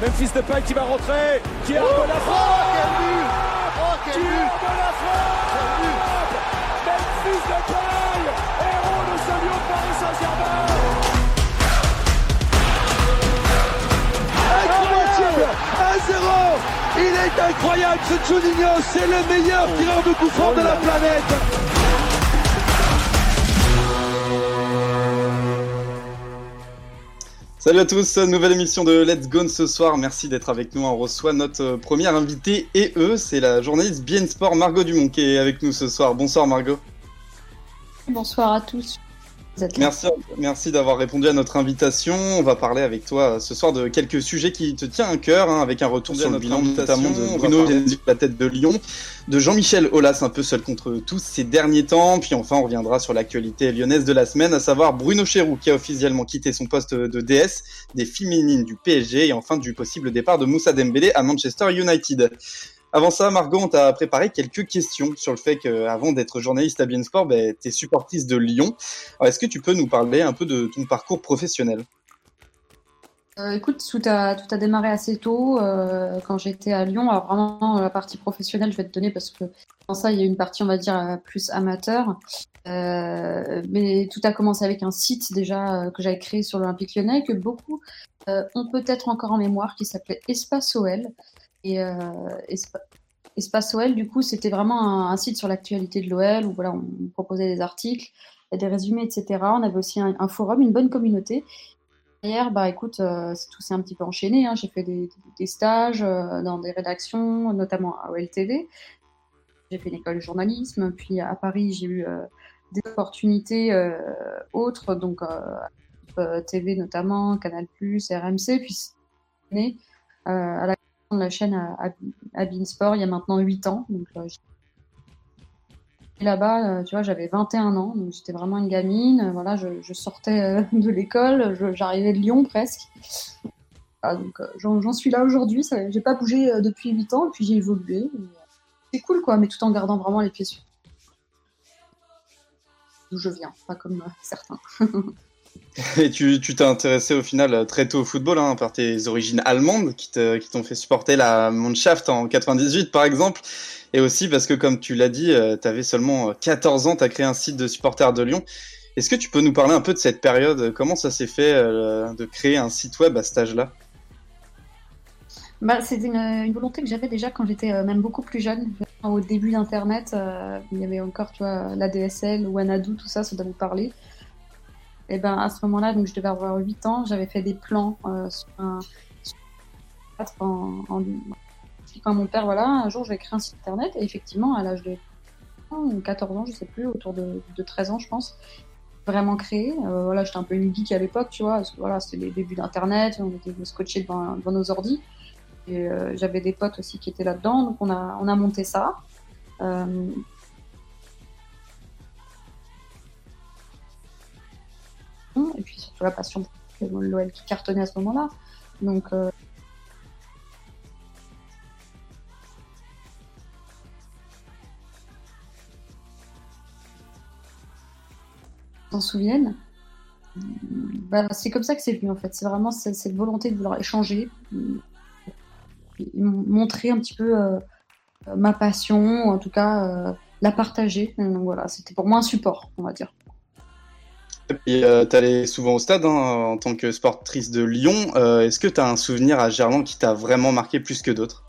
Memphis Depay qui va rentrer, qui a de la frappe quel but. Oh, quel Qui but. De la frappe Memphis Depay, héros de ce lion de Paris Saint-Germain. Incroyable. 1-0 Il est incroyable ce Juninho, c'est le meilleur tireur de coup franc de la planète Salut à tous, nouvelle émission de Let's Go ce soir. Merci d'être avec nous. On reçoit notre euh, première invitée et eux, c'est la journaliste Bien Sport Margot Dumont qui est avec nous ce soir. Bonsoir Margot. Bonsoir à tous. Merci, merci d'avoir répondu à notre invitation. On va parler avec toi ce soir de quelques sujets qui te tiennent à cœur, hein, avec un retour sur le bilan notamment de Bruno Genesio, la tête de Lyon, de Jean-Michel Aulas, un peu seul contre tous ces derniers temps. Puis enfin, on reviendra sur l'actualité lyonnaise de la semaine, à savoir Bruno Chéroux qui a officiellement quitté son poste de DS des féminines du PSG et enfin du possible départ de Moussa Dembélé à Manchester United. Avant ça, Margot, on t'a préparé quelques questions sur le fait qu'avant d'être journaliste à Bien Sport, ben, t'es supportrice de Lyon. Est-ce que tu peux nous parler un peu de ton parcours professionnel? Euh, écoute, tout a, tout a démarré assez tôt euh, quand j'étais à Lyon. Alors vraiment, la partie professionnelle, je vais te donner parce que dans ça, il y a une partie, on va dire, euh, plus amateur. Mais tout a commencé avec un site déjà que j'avais créé sur l'Olympique lyonnais que beaucoup ont peut-être encore en mémoire qui s'appelait Espace OL. Et euh, Espa- Espace OL, du coup, c'était vraiment un, site sur l'actualité de l'OL où voilà, on proposait des articles, des résumés, etc. On avait aussi un, forum, une bonne communauté. Derrière, bah écoute, euh, tout s'est un petit peu enchaîné. hein. J'ai fait des, stages euh, dans des rédactions, notamment à OLTV. J'ai fait une école de journalisme. Puis à Paris, j'ai eu des opportunités autres, donc TV notamment, Canal+, RMC. Puis à la la chaîne à, à, à Beansport il y a maintenant 8 ans. Donc euh, là-bas, euh, tu vois, j'avais 21 ans, donc j'étais vraiment une gamine. Voilà, je, sortais euh, de l'école, j'arrivais de Lyon presque. Ah, donc j'en suis là aujourd'hui. J'ai pas bougé depuis 8 ans, et puis j'ai évolué. C'est cool, quoi, mais tout en gardant vraiment les pieds sur d'où je viens, pas comme certains. Et tu t'es intéressé au final euh, très tôt au football, hein, par tes origines allemandes qui t'ont fait supporter la Mannschaft en 98 par exemple, et aussi parce que comme tu l'as dit, tu avais seulement euh, 14 ans, tu as créé un site de supporters de Lyon. Est-ce que tu peux nous parler un peu de cette période? Comment ça s'est fait euh, de créer un site web à cet âge-là? Bah, c'était une, volonté que j'avais déjà quand j'étais euh, même beaucoup plus jeune. Au début d'Internet, euh, il y avait encore, tu la DSL, Wanadu, tout ça, ça doit vous parler. Et ben à ce moment-là, donc je devais avoir 8 ans, j'avais fait des plans euh, sur un sur en, en à mon père, voilà, un jour je vais créer un site internet. Et effectivement, à l'âge de 14 ans, je sais plus, autour de, de 13 ans, je pense, vraiment créé. Euh, voilà, j'étais un peu une geek à l'époque, tu vois, parce que voilà, c'était les débuts d'Internet, on était scotchés devant, devant nos ordis. Et euh, j'avais des potes aussi qui étaient là-dedans, donc on a, on a monté ça. Et puis surtout la passion pour l'OL qui cartonnait à ce moment-là. Donc euh, s'en souviennent. Bah, c'est comme ça que c'est venu en fait. C'est vraiment cette, volonté de vouloir échanger, montrer un petit peu euh, ma passion, en tout cas euh, la partager. Donc voilà, c'était pour moi un support, on va dire. Et euh, t'allais souvent au stade hein, en tant que sportrice de Lyon. Euh, Est-ce que tu as un souvenir à Gerland qui t'a vraiment marqué plus que d'autres?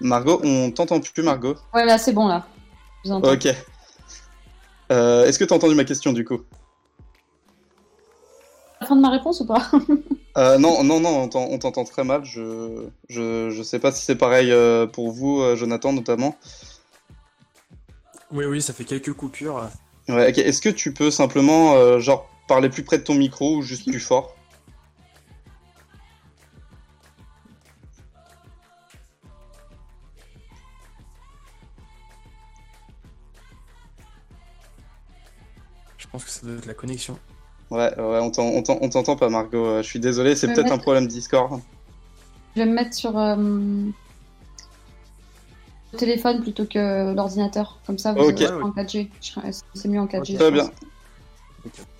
Margot, on t'entend plus, Margot Ouais, là c'est bon là. Je vous entends. Ok. Euh, Est-ce que tu as entendu ma question du coup? La fin de ma réponse ou pas? euh, Non, non, non, on t'en- on t'entend très mal. Je, je, je sais pas si c'est pareil euh, pour vous, euh, Jonathan notamment. Oui, oui, ça fait quelques coupures. Ouais. Est-ce que tu peux simplement euh, genre parler plus près de ton micro ou juste plus fort? Je pense que ça doit être la connexion. Ouais, ouais, on t'en- on t'en- on t'entend pas, Margot. Euh, Je suis désolé, c'est peut-être un problème Discord. Je vais me mettre sur. euh, téléphone plutôt que l'ordinateur. Comme ça, vous Ok. êtes en 4G. C'est mieux en 4G. Très je bien. pense.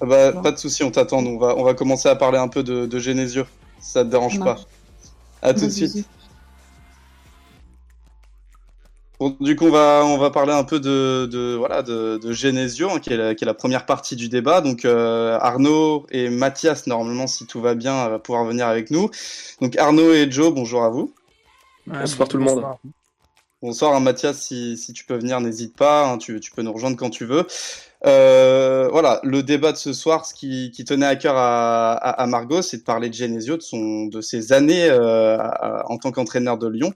Ah bah, Bon. pas de souci, on t'attend. On va, on va commencer à parler un peu de, de Genesio. Ça te dérange pas. À tout de suite. Bon, du coup, on va, on va parler un peu de, de, voilà, de, de Genesio, hein, qui, est la, qui est la première partie du débat. Donc, euh, Arnaud et Mathias, normalement, si tout va bien, va pouvoir venir avec nous. Donc, Arnaud et Joe, bonjour à vous. Bonsoir tout le monde. Bonsoir, hein, Mathias, si, si tu peux venir, n'hésite pas, hein, tu, tu peux nous rejoindre quand tu veux. Euh, voilà, le débat de ce soir, ce qui, qui tenait à cœur à, à, à Margot, c'est de parler de Genesio, de, son, de ses années euh, en tant qu'entraîneur de Lyon.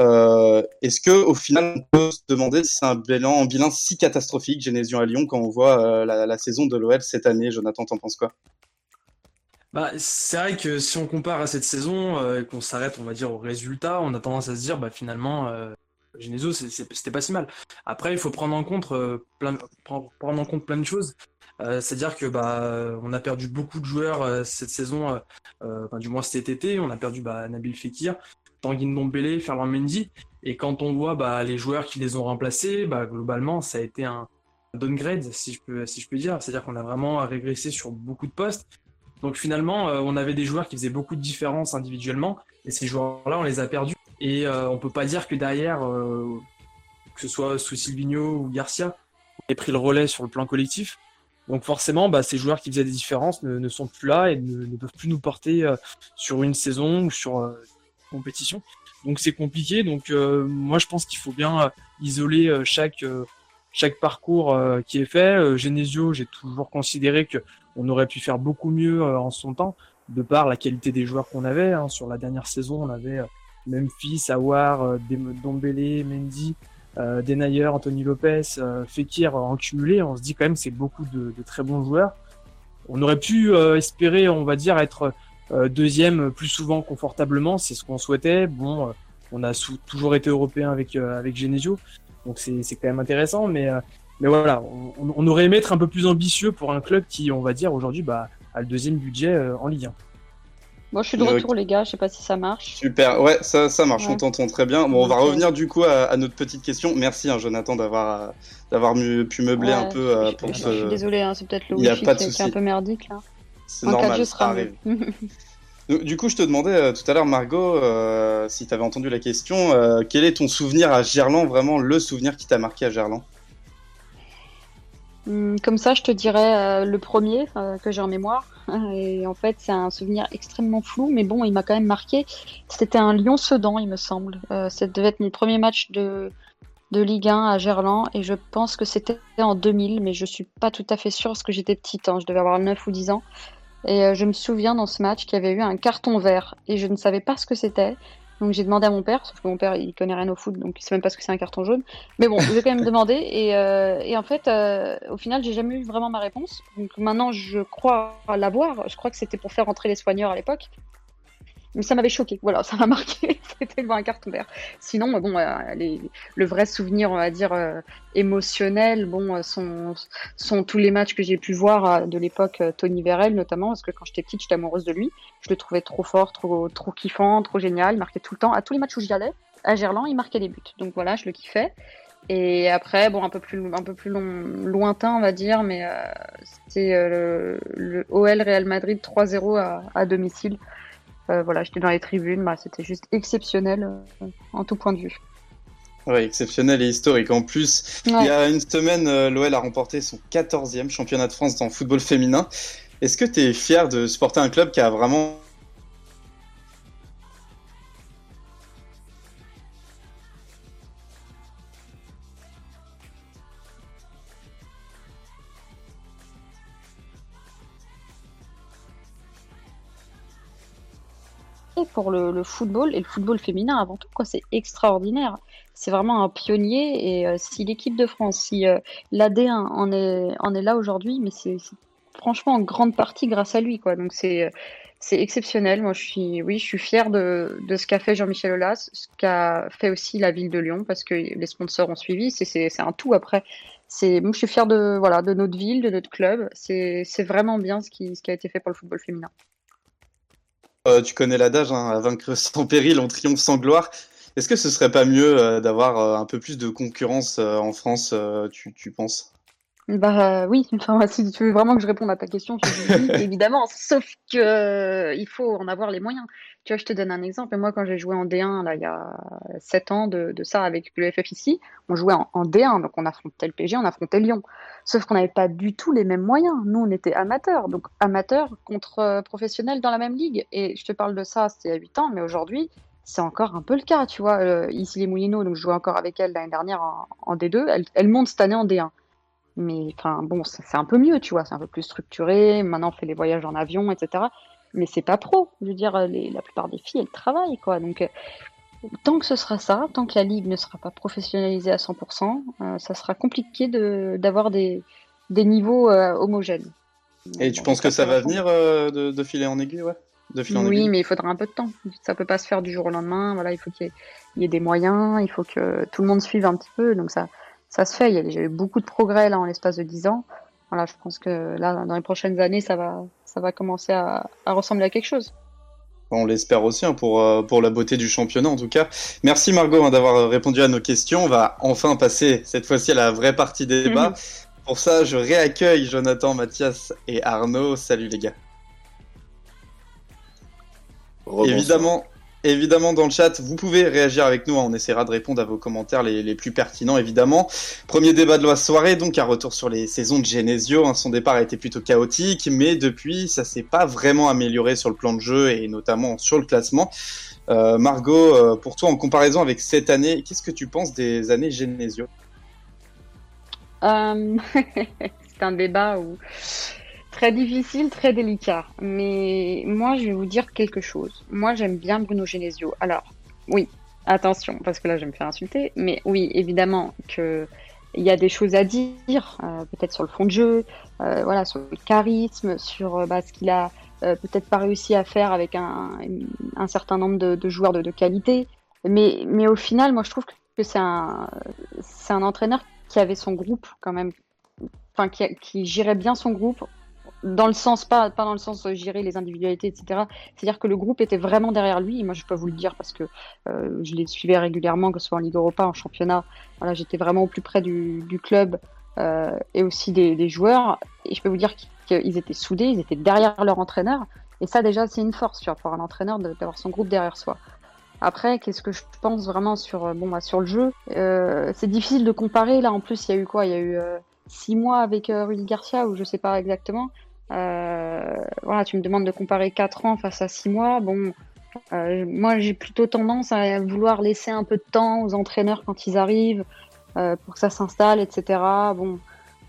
Euh, Est-ce que au final, on peut se demander si c'est un bilan, un bilan si catastrophique, Genesio à Lyon, quand on voit euh, la, la saison de l'OL cette année Jonathan, t'en penses quoi? Bah, c'est vrai que si on compare à cette saison euh, qu'on s'arrête, on va dire, au résultat, on a tendance à se dire, bah finalement, euh, Genesio, c'était pas si mal. Après, il faut prendre en compte euh, plein, de choses. Euh, C'est-à-dire que bah, on a perdu beaucoup de joueurs euh, cette saison, du moins cet été. On a perdu bah, Nabil Fekir, Tanguy Ndombele, Ferland Mendy. Et quand on voit bah, les joueurs qui les ont remplacés, bah, globalement, ça a été un downgrade, si je peux, si je peux dire. C'est-à-dire qu'on a vraiment régressé sur beaucoup de postes. Donc finalement, on avait des joueurs qui faisaient beaucoup de différences individuellement, et ces joueurs-là, on les a perdus. Et euh, on peut pas dire que derrière, euh, que ce soit sous Silvino ou Garcia, on ait pris le relais sur le plan collectif. Donc forcément, bah, ces joueurs qui faisaient des différences ne, sont plus là et ne, peuvent plus nous porter euh, sur une saison ou sur euh, une compétition. Donc c'est compliqué. Donc euh, moi, je pense qu'il faut bien isoler chaque chaque parcours qui est fait. Genesio, j'ai toujours considéré que on aurait pu faire beaucoup mieux en son temps, de par la qualité des joueurs qu'on avait. hein. Sur la dernière saison, on avait Memphis, Awar, euh, Dombele, Mendy, euh, Denayer, Anthony Lopez, euh, Fekir en cumulé. On se dit quand même c'est beaucoup de, de très bons joueurs. On aurait pu euh, espérer, on va dire, être euh, deuxième plus souvent confortablement. C'est ce qu'on souhaitait. Bon, euh, on a sou- toujours été européen avec euh, avec Genesio, donc c'est quand même intéressant. Mais euh, mais voilà, on, on aurait aimé être un peu plus ambitieux pour un club qui, on va dire, aujourd'hui, bah, a le deuxième budget euh, en Ligue 1. Bon, je suis de retour, les gars. Je sais pas si ça marche. Super, ouais, ça, ça marche, Ouais. on t'entend très bien. Bon, on va revenir du coup à, à notre petite question. Merci, hein, Jonathan, d'avoir euh, d'avoir pu meubler Ouais, un peu euh, je, pour je- je suis ce. désolée, hein, c'est peut-être le wifi qui, est un peu merdique là. C'est En 4G normal, ça arrive. mieux. Du coup, je te demandais euh, tout à l'heure, Margot, euh, si tu avais entendu la question, euh, quel est ton souvenir à Gerland, vraiment le souvenir qui t'a marqué à Gerland? Comme ça, je te dirais euh, le premier euh, que j'ai en mémoire. Et en fait, c'est un souvenir extrêmement flou, mais bon, il m'a quand même marqué. C'était un Lyon-Sedan, il me semble. Euh, ça devait être mon premier match de, de Ligue 1 à Gerland, et je pense que c'était en 2000, mais je suis pas tout à fait sûre parce que j'étais petite, hein, je devais avoir 9 ou 10 ans. Et euh, je me souviens dans ce match qu'il y avait eu un carton vert, et je ne savais pas ce que c'était. Donc j'ai demandé à mon père, sauf que mon père il connaît rien au foot, donc il sait même pas ce que c'est un carton jaune. Mais bon, j'ai quand même demandé et, euh, et en fait, euh, au final, j'ai jamais eu vraiment ma réponse. Donc maintenant, je crois l'avoir. Je crois que c'était pour faire entrer les soigneurs à l'époque. Mais ça m'avait choqué. Voilà, ça m'a marqué. c'était devant un carton vert. Sinon, bon, euh, les- le vrai souvenir, on va dire euh, émotionnel, bon, euh, sont, sont tous les matchs que j'ai pu voir euh, de l'époque euh, Tony Vérel notamment, parce que quand j'étais petite, j'étais amoureuse de lui. Je le trouvais trop fort, trop, trop kiffant, trop génial. Il marquait tout le temps. À tous les matchs où j'y allais, à Gerland, il marquait des buts. Donc voilà, je le kiffais. Et après, bon, un peu plus, un peu plus lointain, on va dire, mais euh, c'était euh, le, le OL Real Madrid 3-0 à, à domicile. Euh, voilà, j'étais dans les tribunes, bah, c'était juste exceptionnel euh, en tout point de vue. Ouais, exceptionnel et historique. En plus, il y a une semaine, euh, l'OL a remporté son 14e championnat de France dans le football féminin. Est-ce que tu es fier de supporter un club qui a vraiment pour le, football et le football féminin avant tout, c'est extraordinaire. C'est vraiment un pionnier et euh, si l'équipe de France, si euh, l'AD1 en est, en est là aujourd'hui, mais c'est franchement en grande partie grâce à lui, quoi. Donc c'est euh, c'est exceptionnel. Moi, je suis, oui, je suis fière de, de ce qu'a fait Jean-Michel Aulas, ce qu'a fait aussi la ville de Lyon, parce que les sponsors ont suivi. C'est un tout après. C'est, je suis fière de voilà de notre ville, de notre club. C'est vraiment bien ce qui a été fait pour le football féminin. Euh, tu connais l'adage, hein, à vaincre sans péril, on triomphe sans gloire. Est-ce que ce serait pas mieux d'avoir un peu plus de concurrence en France, tu, tu penses? Bah oui, enfin, si tu veux vraiment que je réponde à ta question, je dis évidemment, sauf que euh, il faut en avoir les moyens. Tu vois, je te donne un exemple. Moi, quand j'ai joué en D1, là, il y a 7 ans de, ça avec le FF ici, on jouait en, D1, donc on affrontait le PG, on affrontait Lyon. Sauf qu'on n'avait pas du tout les mêmes moyens. Nous, on était amateurs, donc amateurs contre euh, professionnels dans la même ligue. Et je te parle de ça, c'était il y a 8 ans, mais aujourd'hui, c'est encore un peu le cas, tu vois. Euh, ici, les Moulineaux, donc je jouais encore avec elle l'année dernière en, en D2, elle, elle monte cette année en D1. Mais enfin, bon, c'est un peu mieux, tu vois, c'est un peu plus structuré. Maintenant, on fait les voyages en avion, etc. Mais c'est pas pro. Je veux dire, les, la plupart des filles, elles travaillent, quoi. Donc, euh, tant que ce sera ça, tant que la ligue ne sera pas professionnalisée à 100%, euh, ça sera compliqué d'avoir des, des niveaux euh, homogènes. Et tu penses que ça va venir de, de, filer en aiguille, ouais? De filer en Oui, mais il faudra un peu de temps. Ça peut pas se faire du jour au lendemain. Voilà, il faut qu'il y, y, ait des moyens, il faut que tout le monde suive un petit peu. Donc ça, ça se fait. Il y a déjà eu beaucoup de progrès là en l'espace de 10 ans. Voilà, je pense que là, dans les prochaines années, ça va, ça va commencer à, à ressembler à quelque chose. On l'espère aussi hein, pour, euh, pour la beauté du championnat en tout cas. Merci Margot hein, d'avoir répondu à nos questions. On va enfin passer cette fois-ci à la vraie partie des débats. pour ça, je réaccueille Jonathan, Mathias et Arnaud. Salut les gars. Évidemment, Évidemment, dans le chat, vous pouvez réagir avec nous. Hein. On essaiera de répondre à vos commentaires les, plus pertinents, évidemment. Premier débat de la soirée, donc un retour sur les saisons de Genesio. Hein. Son départ a été plutôt chaotique, mais depuis, ça s'est pas vraiment amélioré sur le plan de jeu et notamment sur le classement. Euh, Margot, euh, pour toi, en comparaison avec cette année, qu'est-ce que tu penses des années Genesio? Euh... C'est un débat où Très difficile, très délicat. Mais moi, je vais vous dire quelque chose. Moi, j'aime bien Bruno Genesio. Alors, oui, attention, parce que là, je vais me faire insulter. Mais oui, évidemment que il y a des choses à dire, euh, peut-être sur le fond de jeu, euh, voilà, sur le charisme, sur euh, bah, ce qu'il a peut-être pas réussi à faire avec un, certain nombre de, joueurs de, qualité. Mais, mais au final, moi, je trouve que c'est un, un entraîneur qui avait son groupe quand même, enfin, qui, qui gérait bien son groupe dans le sens, pas, pas dans le sens de gérer les individualités, etc. C'est-à-dire que le groupe était vraiment derrière lui. Moi, je peux vous le dire parce que euh, je les suivais régulièrement, que ce soit en Ligue Europa, en championnat. Voilà, j'étais vraiment au plus près du, du club euh, et aussi des, des, joueurs. Et je peux vous dire qu'ils étaient soudés, ils étaient derrière leur entraîneur. Et ça, déjà, c'est une force, tu pour un entraîneur d'avoir son groupe derrière soi. Après, qu'est-ce que je pense vraiment sur, euh, bon, bah, sur le jeu euh, C'est difficile de comparer. Là, en plus, il y a eu quoi? Il y a eu euh, six mois avec euh, Rudy Garcia, ou je sais pas exactement. Euh, voilà, tu me demandes de comparer 4 ans face à 6 mois. Bon, euh, moi j'ai plutôt tendance à vouloir laisser un peu de temps aux entraîneurs quand ils arrivent euh, pour que ça s'installe, etc. Bon,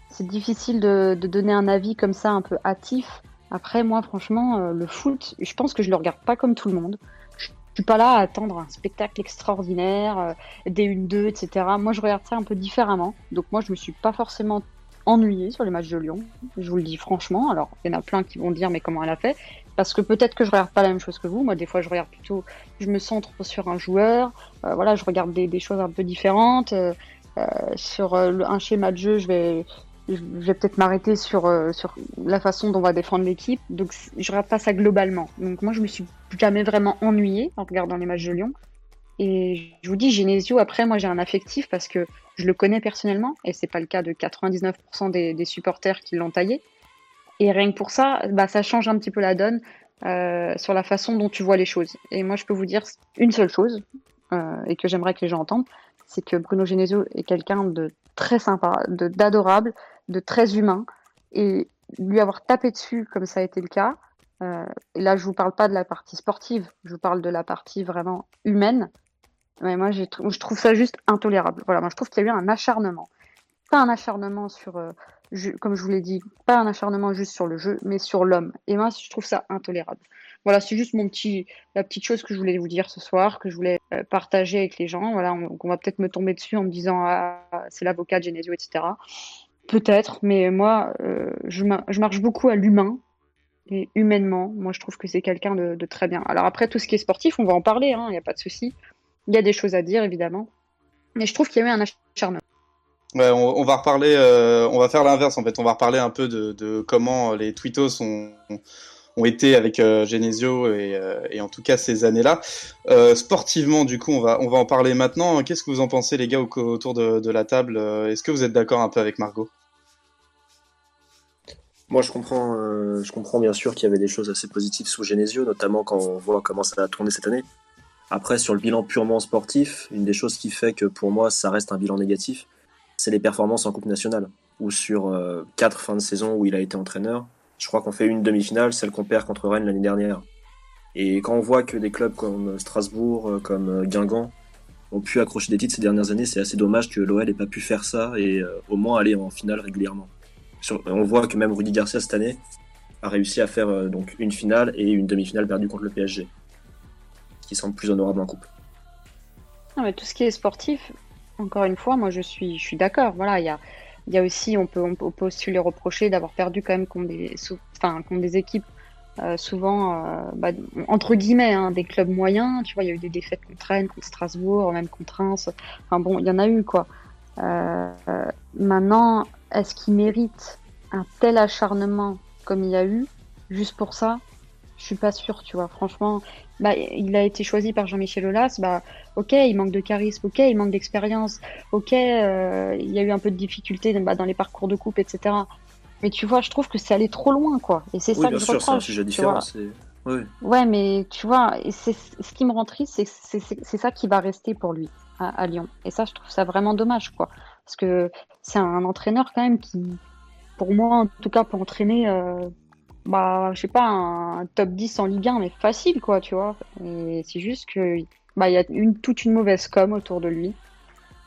c'est difficile de, donner un avis comme ça un peu hâtif. Après, moi, franchement, le foot, je pense que je le regarde pas comme tout le monde. Je suis pas là à attendre un spectacle extraordinaire, des 1-2, etc. Moi, je regarde ça un peu différemment. Donc, moi, je me suis pas forcément ennuyée sur les matchs de Lyon. Je vous le dis franchement. Alors, il y en a plein qui vont dire, mais comment elle a fait? Parce que peut-être que je regarde pas la même chose que vous. Moi, des fois, je regarde plutôt, je me centre sur un joueur. Euh, voilà, je regarde des, choses un peu différentes. Euh, euh sur euh, un schéma de jeu, je vais, je vais peut-être m'arrêter sur, sur la façon dont on va défendre l'équipe. Donc, je regarde pas ça globalement. Donc, moi, je me suis jamais vraiment ennuyée en regardant les matchs de Lyon. Et je vous dis, Genesio, après, moi, j'ai un affectif parce que je le connais personnellement, et c'est pas le cas de 99% des, supporters qui l'ont taillé. Et rien que pour ça, bah, ça change un petit peu la donne euh, sur la façon dont tu vois les choses. Et moi, je peux vous dire une seule chose, euh, et que j'aimerais que les gens entendent, c'est que Bruno Genesio est quelqu'un de très sympa, d'adorable, de, très humain, et lui avoir tapé dessus comme ça a été le cas, euh, et là, je vous parle pas de la partie sportive, je vous parle de la partie vraiment humaine. Mais moi, je trouve ça juste intolérable. Voilà, moi, je trouve qu'il y a eu un acharnement. Pas un acharnement sur, euh, comme je vous l'ai dit, pas un acharnement juste sur le jeu, mais sur l'homme. Et moi, je trouve ça intolérable. Voilà, c'est juste mon petit, la petite chose que je voulais vous dire ce soir, que je voulais euh, partager avec les gens. Voilà, on, va peut-être me tomber dessus en me disant, ah, c'est l'avocat de Genesio, etc. Peut-être, mais moi, euh, je, marche beaucoup à l'humain, et humainement, moi je trouve que c'est quelqu'un de, de, très bien. Alors après, tout ce qui est sportif, on va en parler, il hein, n'y a pas de souci. Il y a des choses à dire, évidemment. Mais je trouve qu'il y a eu un acharnement. Ouais, on, on, va reparler, euh, on va faire l'inverse en fait. On va reparler un peu de, de comment les tweetos ont, ont été avec Genesio et, et, en tout cas ces années-là. sportivement, du coup, on va, on va en parler maintenant. Qu'est-ce que vous en pensez, les gars, autour de, de la table? Est-ce que vous êtes d'accord un peu avec Margot? Moi, je comprends, je comprends bien sûr qu'il y avait des choses assez positives sous Genesio, notamment quand on voit comment ça a tourné cette année. Après, sur le bilan purement sportif, une des choses qui fait que pour moi ça reste un bilan négatif, c'est les performances en Coupe nationale. Ou sur euh, quatre fins de saison où il a été entraîneur, je crois qu'on fait une demi-finale, celle qu'on perd contre Rennes l'année dernière. Et quand on voit que des clubs comme Strasbourg, euh, comme euh, Guingamp ont pu accrocher des titres ces dernières années, c'est assez dommage que l'OL n'ait pas pu faire ça et au moins aller en finale régulièrement. on voit que même Rudy Garcia cette année a réussi à faire donc une finale et une demi-finale perdue contre le PSG qui semble plus honorable en couple. Non, mais tout ce qui est sportif, encore une fois, moi je suis, je suis d'accord. Voilà, il y a, y a aussi, on peut, on peut aussi les reprocher d'avoir perdu quand même contre des, enfin, contre des équipes euh, souvent, euh, bah, entre guillemets, hein, des clubs moyens. Tu vois, il y a eu des défaites contre Rennes, contre Strasbourg, même contre Reims. Enfin bon, il y en a eu quoi. Euh, maintenant, est-ce qu'il mérite un tel acharnement comme il y a eu juste pour ça? Je suis pas sûre, tu vois. Franchement, bah, il a été choisi par Jean-Michel Aulas, bah, ok, il manque de charisme, ok, il manque d'expérience, ok, euh, il y a eu un peu de difficultés bah, dans les parcours de coupe, etc. Mais tu vois, je trouve que c'est allé trop loin, quoi. Et c'est ça que je reproche. C'est un sujet différent. Ouais. mais tu vois, c'est ce qui me rend triste, c'est c'est ça qui va rester pour lui à, Lyon. Et ça, je trouve ça vraiment dommage, quoi. Parce que c'est un entraîneur quand même qui, pour moi, en tout cas, peut entraîner euh, bah, je sais pas, un top 10 en Ligue 1, mais facile, quoi, tu vois. Et c'est juste que, bah, il y a une, toute une mauvaise com autour de lui.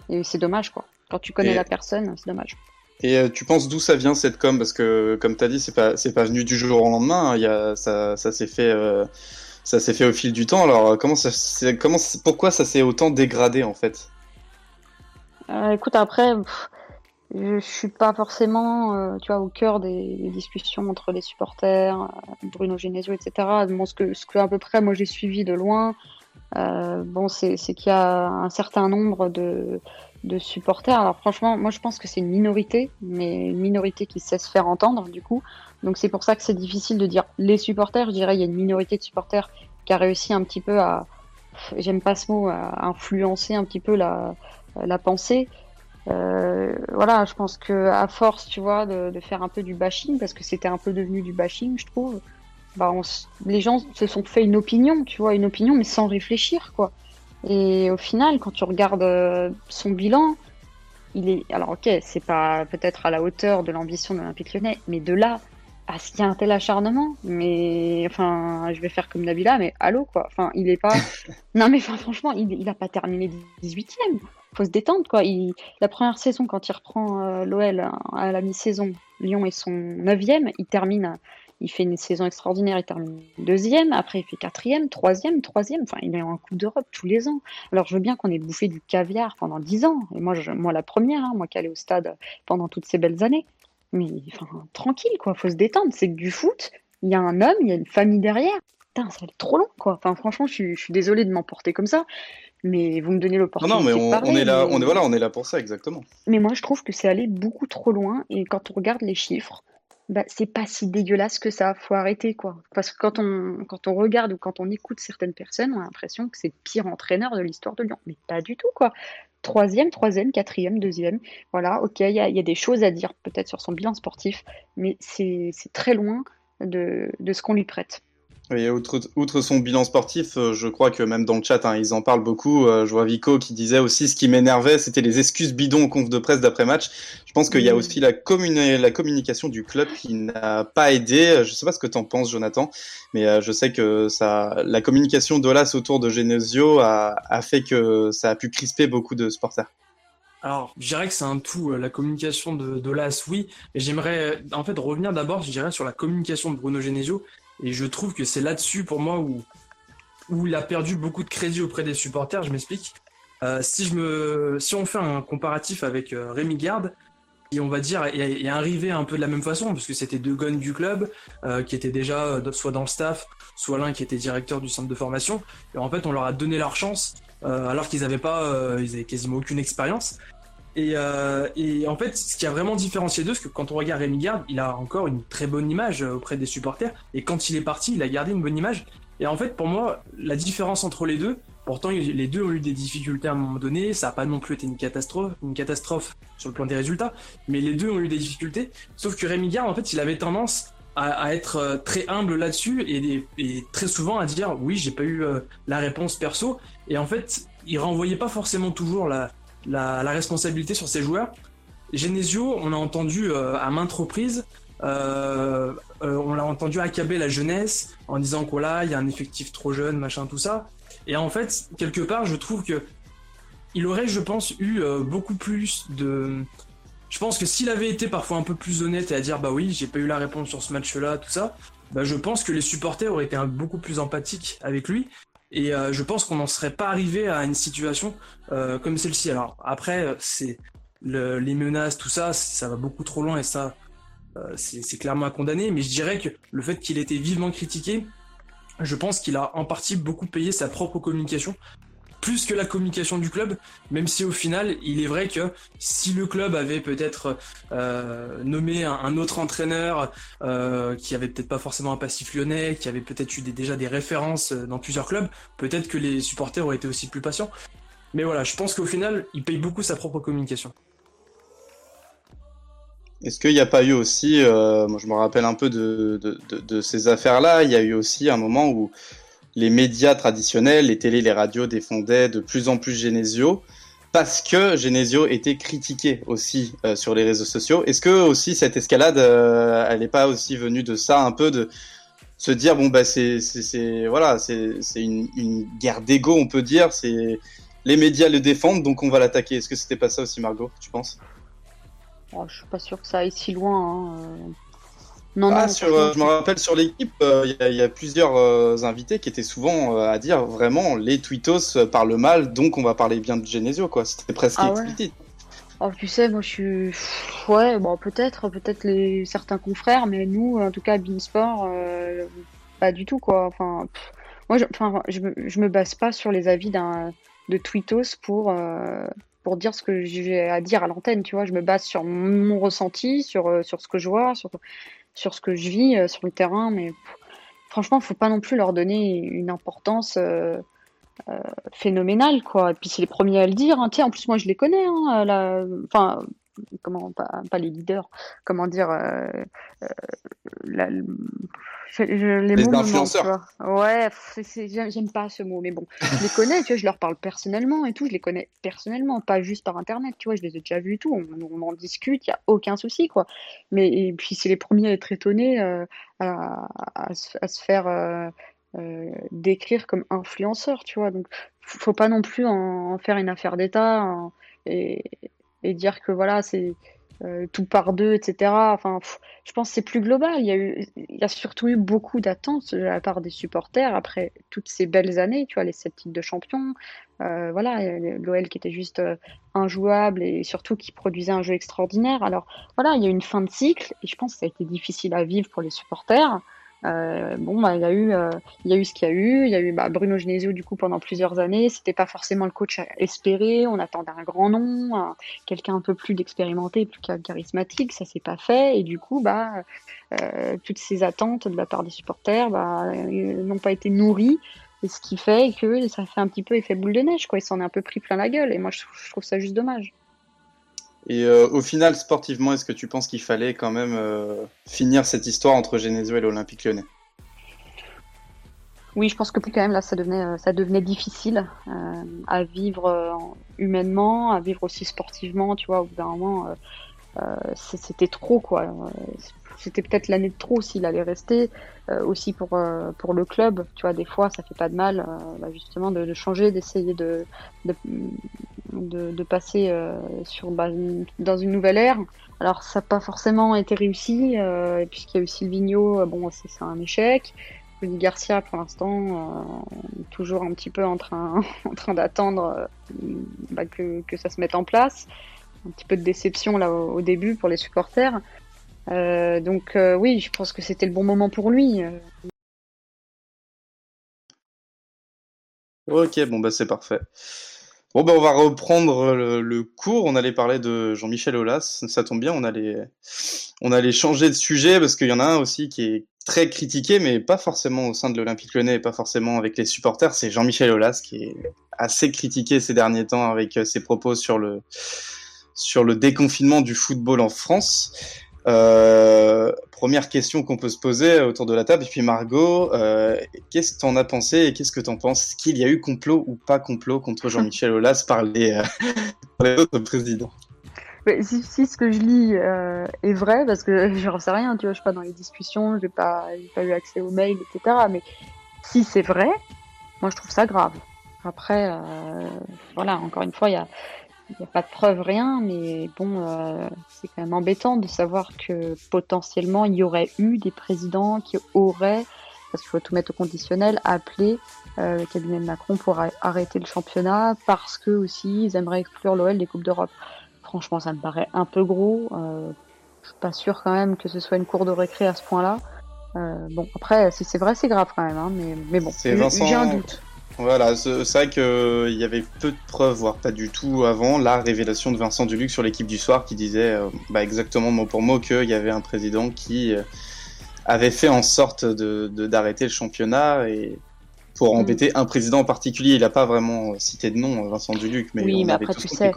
Et c'est dommage, quoi. Quand tu connais la personne, c'est dommage. Et euh, tu penses d'où ça vient cette com? Parce que, comme tu as dit, c'est pas, c'est pas venu du jour au lendemain. Hein. Il y a, ça, ça s'est fait, euh, ça s'est fait au fil du temps. Alors, comment ça, comment, pourquoi ça s'est autant dégradé en fait? Euh, Écoute, après, je suis pas forcément, euh, tu vois, au cœur des, discussions entre les supporters, euh, Bruno Genesio, etc. Bon, ce que, ce que à peu près moi j'ai suivi de loin, euh, bon, c'est qu'il y a un certain nombre de, de supporters. Alors franchement, moi je pense que c'est une minorité, mais une minorité qui sait se faire entendre du coup. Donc c'est pour ça que c'est difficile de dire les supporters. Je dirais il y a une minorité de supporters qui a réussi un petit peu à, j'aime pas ce mot, à influencer un petit peu la, la pensée. Euh, voilà, je pense que à force, tu vois, de, de, faire un peu du bashing, parce que c'était un peu devenu du bashing, je trouve. Bah, on, les gens se sont fait une opinion, tu vois, une opinion, mais sans réfléchir, quoi. Et au final, quand tu regardes euh, son bilan, il est, alors ok, c'est pas peut-être à la hauteur de l'ambition de l'Olympique Lyonnais, mais de là à ce qu'il y a un tel acharnement, mais enfin, je vais faire comme Nabila, mais allô quoi. Enfin, il est pas. non mais enfin, franchement, il, il a pas terminé 18ème faut se détendre quoi. Il, la première saison, quand il reprend euh, l'OL à la mi-saison, Lyon est son neuvième, il termine, il fait une saison extraordinaire, il termine deuxième, après il fait quatrième, troisième, troisième, enfin il est en Coupe d'Europe tous les ans. Alors je veux bien qu'on ait bouffé du caviar pendant dix ans, moi, moi la première, hein, moi qui allais au stade pendant toutes ces belles années. Mais tranquille quoi, faut se détendre, c'est du foot, il y a un homme, il y a une famille derrière. Putain, ça va être trop long quoi. Enfin franchement, je suis, je suis désolée de m'emporter comme ça, mais vous me donnez l'opportunité. Non, mais on, est là, on est voilà, on est là pour ça exactement. Mais moi, je trouve que c'est allé beaucoup trop loin et quand on regarde les chiffres, bah, c'est pas si dégueulasse que ça. Faut arrêter quoi. Parce que quand on quand on regarde ou quand on écoute certaines personnes, on a l'impression que c'est le pire entraîneur de l'histoire de Lyon. Mais pas du tout quoi. Troisième, troisième, quatrième, deuxième. Voilà, ok, il y a, y a, des choses à dire peut-être sur son bilan sportif, mais c'est très loin de, de ce qu'on lui prête. Oui, outre, outre, son bilan sportif, euh, je crois que même dans le chat, hein, ils en parlent beaucoup. Euh, je vois Vico qui disait aussi ce qui m'énervait, c'était les excuses bidons au conf de presse d'après-match. Je pense qu'il y a aussi la, la communication du club qui n'a pas aidé. Je sais pas ce que tu en penses, Jonathan, mais euh, je sais que ça, la communication d'Olas autour de Genesio a, a, fait que ça a pu crisper beaucoup de supporters. Alors, je dirais que c'est un tout, la communication de, de oui, mais j'aimerais en fait revenir d'abord, je dirais, sur la communication de Bruno Genesio, et je trouve que c'est là-dessus, pour moi, où, où il a perdu beaucoup de crédit auprès des supporters. Je m'explique. Euh, si, me, si on fait un comparatif avec euh, Rémi Garde, qui, on va dire, est, arrivé un peu de la même façon, parce que c'était deux gones du club, euh, qui étaient déjà soit dans le staff, soit l'un qui était directeur du centre de formation. Et en fait, on leur a donné leur chance, alors qu'ils n'avaient pas, ils quasiment aucune expérience. Et, et, en fait, ce qui a vraiment différencié d'eux, c'est que quand on regarde Rémi Garde, il a encore une très bonne image auprès des supporters. Et quand il est parti, il a gardé une bonne image. Et en fait, pour moi, la différence entre les deux, pourtant les deux ont eu des difficultés à un moment donné, ça n'a pas non plus été une catastrophe, une catastrophe sur le plan des résultats, mais les deux ont eu des difficultés. Sauf que Rémi Gard, en fait, il avait tendance à, être euh, très humble là-dessus et, très souvent à dire oui, j'ai pas eu euh, la réponse perso. Et en fait, il renvoyait pas forcément toujours la, la, responsabilité sur ses joueurs. Genesio, on a entendu euh, à maintes reprises on l'a entendu accabler la jeunesse en disant qu'il il y a un effectif trop jeune, machin, tout ça. Et en fait, quelque part, je trouve que il aurait, je pense, eu beaucoup plus de, je pense que s'il avait été parfois un peu plus honnête et à dire bah oui, j'ai pas eu la réponse sur ce match-là, tout ça, bah je pense que les supporters auraient été beaucoup plus empathiques avec lui. Et euh, je pense qu'on n'en serait pas arrivé à une situation euh, comme celle-ci. Alors après, c'est les menaces, tout ça, ça va beaucoup trop loin et ça, euh, c'est clairement à condamner. Mais je dirais que le fait qu'il ait été vivement critiqué, je pense qu'il a en partie beaucoup payé sa propre communication plus que la communication du club, même si au final, il est vrai que si le club avait peut-être euh, nommé un, autre entraîneur euh, qui avait peut-être pas forcément un passif lyonnais, qui avait peut-être eu déjà des références euh, dans plusieurs clubs, peut-être que les supporters auraient été aussi plus patients. Mais voilà, je pense qu'au final, il paye beaucoup sa propre communication. Est-ce qu'il n'y a pas eu aussi, moi je me rappelle un peu de, de ces affaires-là, il y a eu aussi un moment où les médias traditionnels, les télés, les radios défendaient de plus en plus Genesio parce que Genesio était critiqué aussi euh, sur les réseaux sociaux. Est-ce que aussi cette escalade, euh, elle n'est pas aussi venue de ça, un peu de se dire bon bah c'est c'est voilà c'est une, une guerre d'ego on peut dire c'est les médias le défendent donc on va l'attaquer. Est-ce que c'était pas ça aussi Margot, tu penses? Oh, Je suis pas sûr que ça aille si loin. Hein. Ah, sur, euh, je me rappelle sur l'équipe, euh, il y, a plusieurs euh, invités qui étaient souvent à dire vraiment les tweetos parlent mal, donc on va parler bien de Genesio, quoi. C'était presque ah explicite. Oh, tu sais, moi je suis. Ouais, bon, peut-être, peut-être les certains confrères, mais nous, en tout cas, Beansport, pas du tout, quoi. Enfin, moi, je, enfin, je, me, je me base pas sur les avis d'un de tweetos pour pour dire ce que j'ai à dire à l'antenne, tu vois. Je me base sur mon ressenti, sur, sur ce que je vois, sur, sur ce que je vis euh, sur le terrain, mais franchement, faut pas non plus leur donner une importance euh, euh, phénoménale, quoi. Et puis c'est les premiers à le dire. Hein. Sais, en plus moi je les connais. Hein, Enfin, comment pas, pas, les leaders. Comment dire la, les, influenceurs. ouais, j'aime pas ce mot, mais bon, je les connais, tu vois, je leur parle personnellement et tout, je les connais personnellement, pas juste par internet, tu vois, je les ai déjà vus et tout, on, en discute, il y a aucun souci, quoi. Mais et puis c'est les premiers à être étonnés euh, à, à, se faire euh, euh, décrire comme influenceurs, tu vois. Donc, faut pas non plus en, faire une affaire d'État et, et dire que voilà, c'est euh, tout par deux, etc. Enfin, je pense que c'est plus global. Il y, a eu, il y a surtout eu beaucoup d'attentes de la part des supporters après toutes ces belles années, tu vois, les sept titres de champion. Euh, voilà, l'OL qui était juste euh, injouable et surtout qui produisait un jeu extraordinaire. Alors voilà, il y a eu une fin de cycle et je pense que ça a été difficile à vivre pour les supporters. Euh, bon, bah, il y a eu, euh, il y a eu ce qu'il y a eu. Il y a eu bah, Bruno Genesio du coup pendant plusieurs années. C'était pas forcément le coach à espérer. On attendait un grand nom, quelqu'un un peu plus d'expérimenté, plus charismatique. Ça s'est pas fait et du coup, bah, euh, toutes ces attentes de la part des supporters, bah, n'ont pas été nourries. Et ce qui fait que ça fait un petit peu effet boule de neige, quoi. S'en est un peu pris plein la gueule. Et moi, je trouve ça juste dommage. Et euh, au final, sportivement, est-ce que tu penses qu'il fallait quand même euh, finir cette histoire entre Genesio et l'Olympique lyonnais? Oui, je pense que plus quand même là, ça devenait, euh, ça devenait difficile à vivre humainement, à vivre aussi sportivement. Tu vois, au bout d'un moment, c'était trop quoi. C'était peut-être l'année de trop s'il allait rester. aussi pour pour le club, tu vois, des fois, ça fait pas de mal, bah, justement, de, changer, d'essayer de, de passer euh, sur, bah, dans une nouvelle ère. Alors ça n'a pas forcément été réussi, euh, puisqu'il y a eu Silvino, euh, bon c'est un échec. Rudy Garcia pour l'instant toujours un petit peu en train, en train d'attendre bah, que, que, ça se mette en place. Un petit peu de déception là au, début pour les supporters. Donc oui, je pense que c'était le bon moment pour lui. Ok, bon bah c'est parfait. Bon, ben, on va reprendre le, cours. On allait parler de Jean-Michel Aulas. Ça tombe bien, on allait, on allait changer de sujet parce qu'il y en a un aussi qui est très critiqué, mais pas forcément au sein de l'Olympique Lyonnais et pas forcément avec les supporters. C'est Jean-Michel Aulas qui est assez critiqué ces derniers temps avec euh, ses propos sur le, sur le déconfinement du football en France. Euh, première question qu'on peut se poser autour de la table. Et puis Margot, euh, qu'est-ce que tu en as pensé et qu'est-ce que tu en penses? Est-ce qu'il y a eu complot ou pas complot contre Jean-Michel Aulas par les, euh, par les autres présidents? Si, si, ce que je lis euh, est vrai, parce que je n'en sais rien, tu vois, je suis pas dans les discussions, j'ai pas, pas eu accès aux mails, etc. Mais si c'est vrai, moi je trouve ça grave. Après, euh, voilà, encore une fois, il y a, il n'y a pas de preuve, rien, mais bon, euh, c'est quand même embêtant de savoir que potentiellement il y aurait eu des présidents qui auraient, parce qu'il faut tout mettre au conditionnel, appelé euh, le cabinet de Macron pour arrêter le championnat parce que aussi ils aimeraient exclure l'OL des Coupes d'Europe. Franchement, ça me paraît un peu gros. Euh, je suis pas sûr quand même que ce soit une cour de récré à ce point-là. Euh, bon, après, si c'est vrai, c'est grave quand même, hein, mais, mais bon, j'ai un doute. Voilà, c'est vrai qu'il euh, y avait peu de preuves, voire pas du tout avant, la révélation de Vincent Duluc sur l'équipe du soir qui disait euh, bah, exactement mot pour mot qu'il y avait un président qui euh, avait fait en sorte de d'arrêter le championnat et pour mm. embêter un président en particulier. Il n'a pas vraiment cité de nom, Vincent Duluc, mais oui, on mais avait après, tu sais,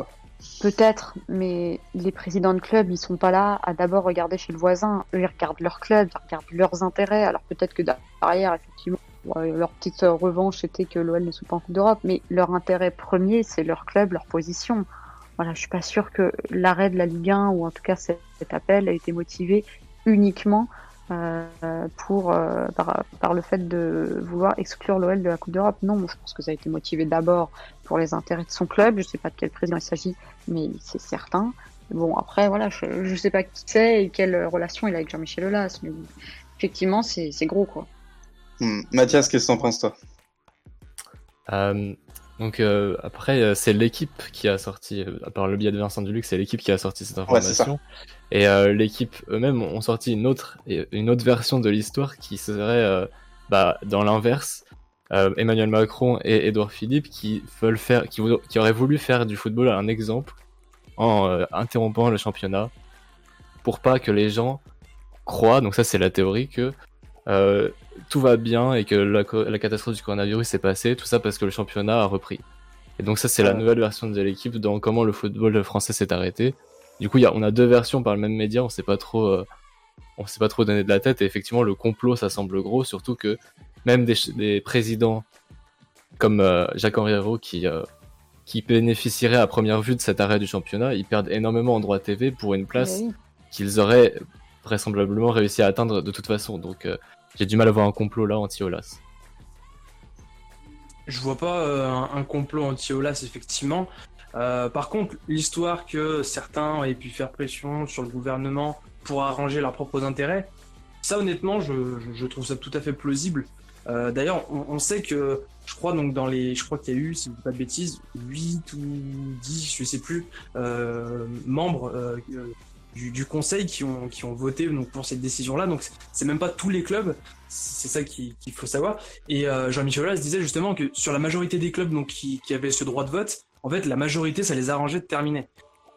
Peut-être, mais les présidents de club, ils sont pas là à d'abord regarder chez le voisin. Eux, ils regardent leur club, ils regardent leurs intérêts. Alors peut-être que derrière, effectivement, leur petite revanche était que l'OL ne soit pas en Coupe d'Europe, mais leur intérêt premier, c'est leur club, leur position. Voilà, je suis pas sûr que l'arrêt de la Ligue 1 ou en tout cas cet, appel a été motivé uniquement euh, pour euh, par, le fait de vouloir exclure l'OL de la Coupe d'Europe. Non, je pense que ça a été motivé d'abord pour les intérêts de son club. Je sais pas de quel président il s'agit, mais c'est certain. Bon, après, voilà, je, ne sais pas qui c'est et quelle relation il a avec Jean-Michel Aulas, mais effectivement, c'est gros, quoi. Hmm. Mathias, qu'est-ce que t'en penses toi euh, Donc euh, après, euh, c'est l'équipe qui a sorti, à part le biais de Vincent Duluc, c'est l'équipe qui a sorti cette information. et l'équipe eux-mêmes ont sorti une autre, une autre version de l'histoire qui serait bah, dans l'inverse. Emmanuel Macron et Edouard Philippe qui veulent faire, qui, qui auraient voulu faire du football un exemple en interrompant le championnat pour pas que les gens croient, donc ça c'est la théorie, que euh, tout va bien et que la, catastrophe du coronavirus s'est passée, tout ça parce que le championnat a repris. Et donc ça c'est la nouvelle version de l'équipe dans comment le football français s'est arrêté. Du coup, y a, on a deux versions par le même média, on sait pas trop, euh, on sait pas trop donner de la tête. Et effectivement, le complot, ça semble gros, surtout que même des, présidents comme euh, Jacques-Henri Hérault qui qui bénéficieraient à première vue de cet arrêt du championnat, ils perdent énormément en droit TV pour une place qu'ils auraient vraisemblablement réussi à atteindre de toute façon. Donc j'ai du mal à voir un complot là anti-Olas. Je vois pas euh, un, complot anti-Olas, effectivement. Euh, par contre, l'histoire que certains aient pu faire pression sur le gouvernement pour arranger leurs propres intérêts, ça honnêtement, je, trouve ça tout à fait plausible. Euh, d'ailleurs, on, sait que, je crois donc dans les, je crois qu'il y a eu, si je dis pas de bêtises, 8 ou 10, je sais plus, membres du, conseil qui ont, qui ont voté donc, pour cette décision-là. Donc c'est même pas tous les clubs, c'est ça qu'il faut savoir. Et euh, Jean-Michel Aulas disait justement que sur la majorité des clubs donc, qui, qui, avaient ce droit de vote, en fait la majorité ça les arrangeait de terminer.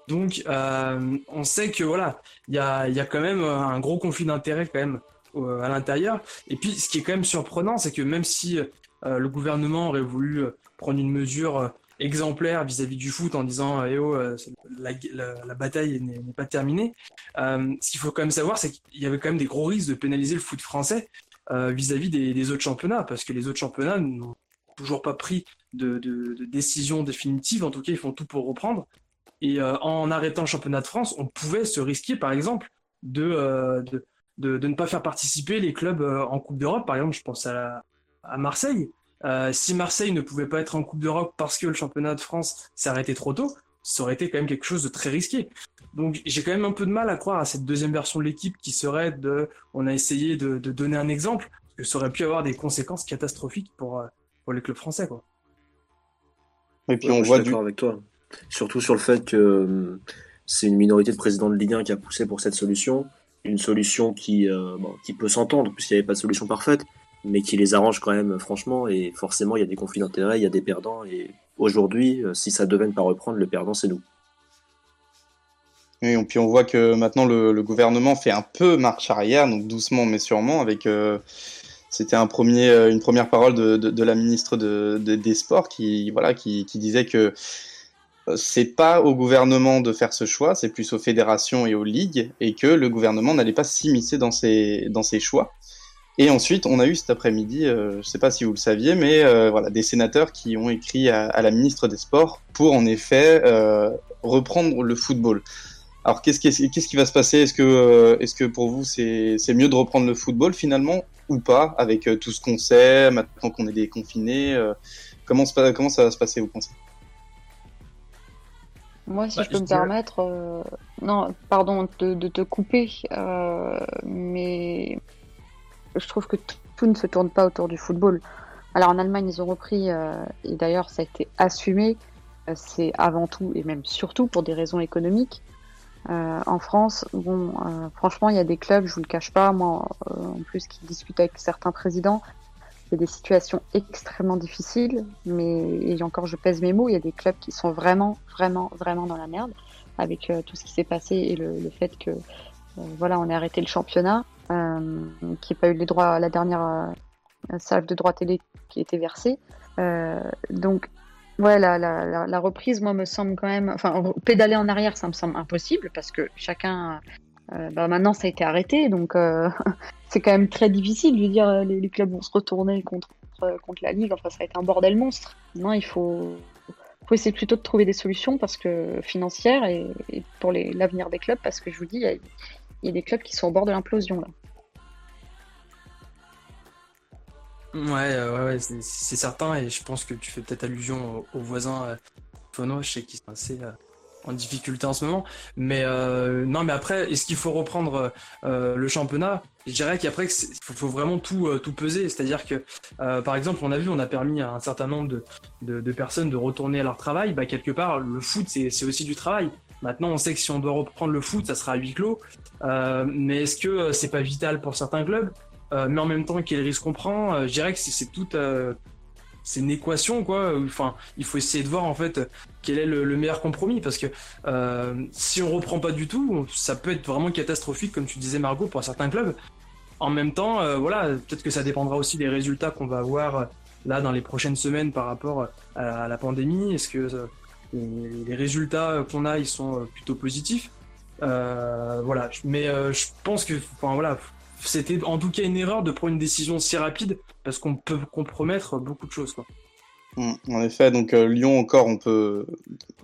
Donc euh, on sait que voilà, il y a, y a quand même un gros conflit d'intérêts quand même à l'intérieur. Et puis ce qui est quand même surprenant, c'est que même si euh, le gouvernement aurait voulu prendre une mesure exemplaire vis-à-vis du foot en disant eh oh, euh, la, bataille n'est pas terminée. Euh, ce qu'il faut quand même savoir, c'est qu'il y avait quand même des gros risques de pénaliser le foot français euh, vis-à-vis des, autres championnats, parce que les autres championnats n'ont toujours pas pris de, décision définitive. En tout cas, ils font tout pour reprendre. Et en arrêtant le championnat de France, on pouvait se risquer, par exemple, de, de, de, ne pas faire participer les clubs en Coupe d'Europe. Par exemple, je pense à, à Marseille. Euh, si Marseille ne pouvait pas être en Coupe d'Europe parce que le championnat de France arrêté trop tôt, ça aurait été quand même quelque chose de très risqué. Donc j'ai quand même un peu de mal à croire à cette deuxième version de l'équipe qui serait de, on a essayé de, donner un exemple, parce que ça aurait pu avoir des conséquences catastrophiques pour, euh, pour les clubs français. Quoi. Et puis on voit du... avec toi. Surtout sur le fait que euh, c'est une minorité de présidents de Ligue 1 qui a poussé pour cette solution, une solution qui, qui peut s'entendre puisqu'il n'y avait pas de solution parfaite, mais qui les arrange quand même franchement. Et forcément, il y a des conflits d'intérêts, il y a des perdants. Et aujourd'hui, si ça devait ne pas reprendre, le perdant, c'est nous. Oui, et puis on voit que maintenant le, gouvernement fait un peu marche arrière, donc doucement mais sûrement, avec c'était un premier, une première parole de, la ministre de, des Sports qui, voilà, disait que c'est pas au gouvernement de faire ce choix, c'est plus aux fédérations et aux ligues, et que le gouvernement n'allait pas s'immiscer dans ses, dans ses choix. Et ensuite, on a eu cet après-midi, euh, je ne sais pas si vous le saviez, mais euh, voilà, des sénateurs qui ont écrit à, la ministre des Sports pour en effet euh, reprendre le football. Alors qu'est-ce qui, qu'est-ce qui va se passer? Est-ce que, est-ce que pour vous c'est, c'est mieux de reprendre le football finalement ou pas avec tout ce qu'on sait maintenant qu'on est déconfiné comment, comment ça va se passer vous pensez? Moi, si bah, je peux me permettre, euh, non, pardon de, te couper, euh, mais je trouve que tout ne se tourne pas autour du football. Alors en Allemagne, ils ont repris, euh, et d'ailleurs ça a été assumé, c'est avant tout et même surtout pour des raisons économiques. en France, bon, franchement, il y a des clubs, je vous le cache pas, moi, en plus, qui discutent avec certains présidents, il y a des situations extrêmement difficiles, mais et encore je pèse mes mots, il y a des clubs qui sont vraiment, vraiment, vraiment dans la merde avec euh, tout ce qui s'est passé et le, fait que euh, voilà, on ait arrêté le championnat, euh, qui n'a pas eu les droits, la dernière salve de droits télé qui a été versée. donc ouais, la, reprise, moi, me semble quand même, enfin, pédaler en arrière, ça me semble impossible parce que chacun euh, bah, maintenant, ça a été arrêté, donc euh, c'est quand même très difficile. Je veux dire, euh, les, clubs vont se retourner contre, contre la Ligue. Enfin, ça va être un bordel monstre. Non, il faut, essayer plutôt de trouver des solutions parce que financières et, pour l'avenir des clubs, parce que je vous dis, il y, a, des clubs qui sont au bord de l'implosion là. Ouais, ouais, c'est certain, et je pense que tu fais peut-être allusion aux, voisins Fono, je sais qu'ils sont assez en difficulté en ce moment. Mais euh, non, mais après, est-ce qu'il faut reprendre euh, le championnat? Je dirais qu'après, il faut, vraiment tout, euh, tout peser. C'est-à-dire que, par exemple, on a vu, on a permis à un certain nombre de, de, personnes de retourner à leur travail. Bah, quelque part, le foot, c'est aussi du travail. Maintenant, on sait que si on doit reprendre le foot, ça sera à huis clos. mais est-ce que c'est pas vital pour certains clubs? Mais en même temps, quel risque on prend Je dirais que c'est tout, c'est une équation quoi. Enfin, il faut essayer de voir en fait quel est le, meilleur compromis parce que euh, si on reprend pas du tout, ça peut être vraiment catastrophique comme tu disais Margot pour certains clubs. En même temps, euh, voilà, peut-être que ça dépendra aussi des résultats qu'on va avoir euh, là dans les prochaines semaines par rapport à, la pandémie. Est-ce que les résultats qu'on a ils sont plutôt positifs Voilà, mais je pense que, enfin voilà c'était en tout cas une erreur de prendre une décision si rapide parce qu'on peut compromettre beaucoup de choses. Quoi. Mm, en effet, donc euh, Lyon encore, on peut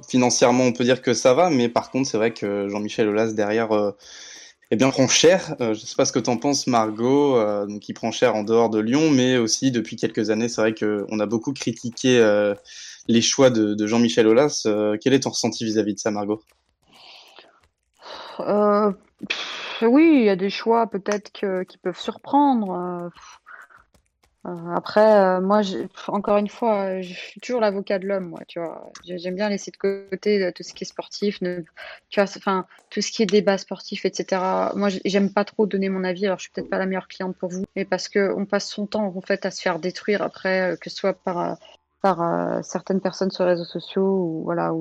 financièrement, on peut dire que ça va, mais par contre, c'est vrai que Jean-Michel Aulas derrière, euh, eh bien prend cher. Euh, je ne sais pas ce que tu en penses, Margot, donc il prend cher en dehors de Lyon, mais aussi depuis quelques années, c'est vrai qu'on a beaucoup critiqué les choix de, Jean-Michel Aulas. quel est ton ressenti vis-à-vis de ça, Margot? Oui, il y a des choix peut-être qui peuvent surprendre. Euh, euh, après, euh, moi, encore une fois, je suis toujours l'avocat de l'homme, moi, tu vois. J'aime bien laisser de côté tout ce qui est sportif, tout ce qui est débat sportif, etc. Moi, j'aime pas trop donner mon avis. Alors, je suis peut-être pas la meilleure cliente pour vous, mais parce que on passe son temps en fait à se faire détruire après, que ce soit par certaines personnes sur les réseaux sociaux ou voilà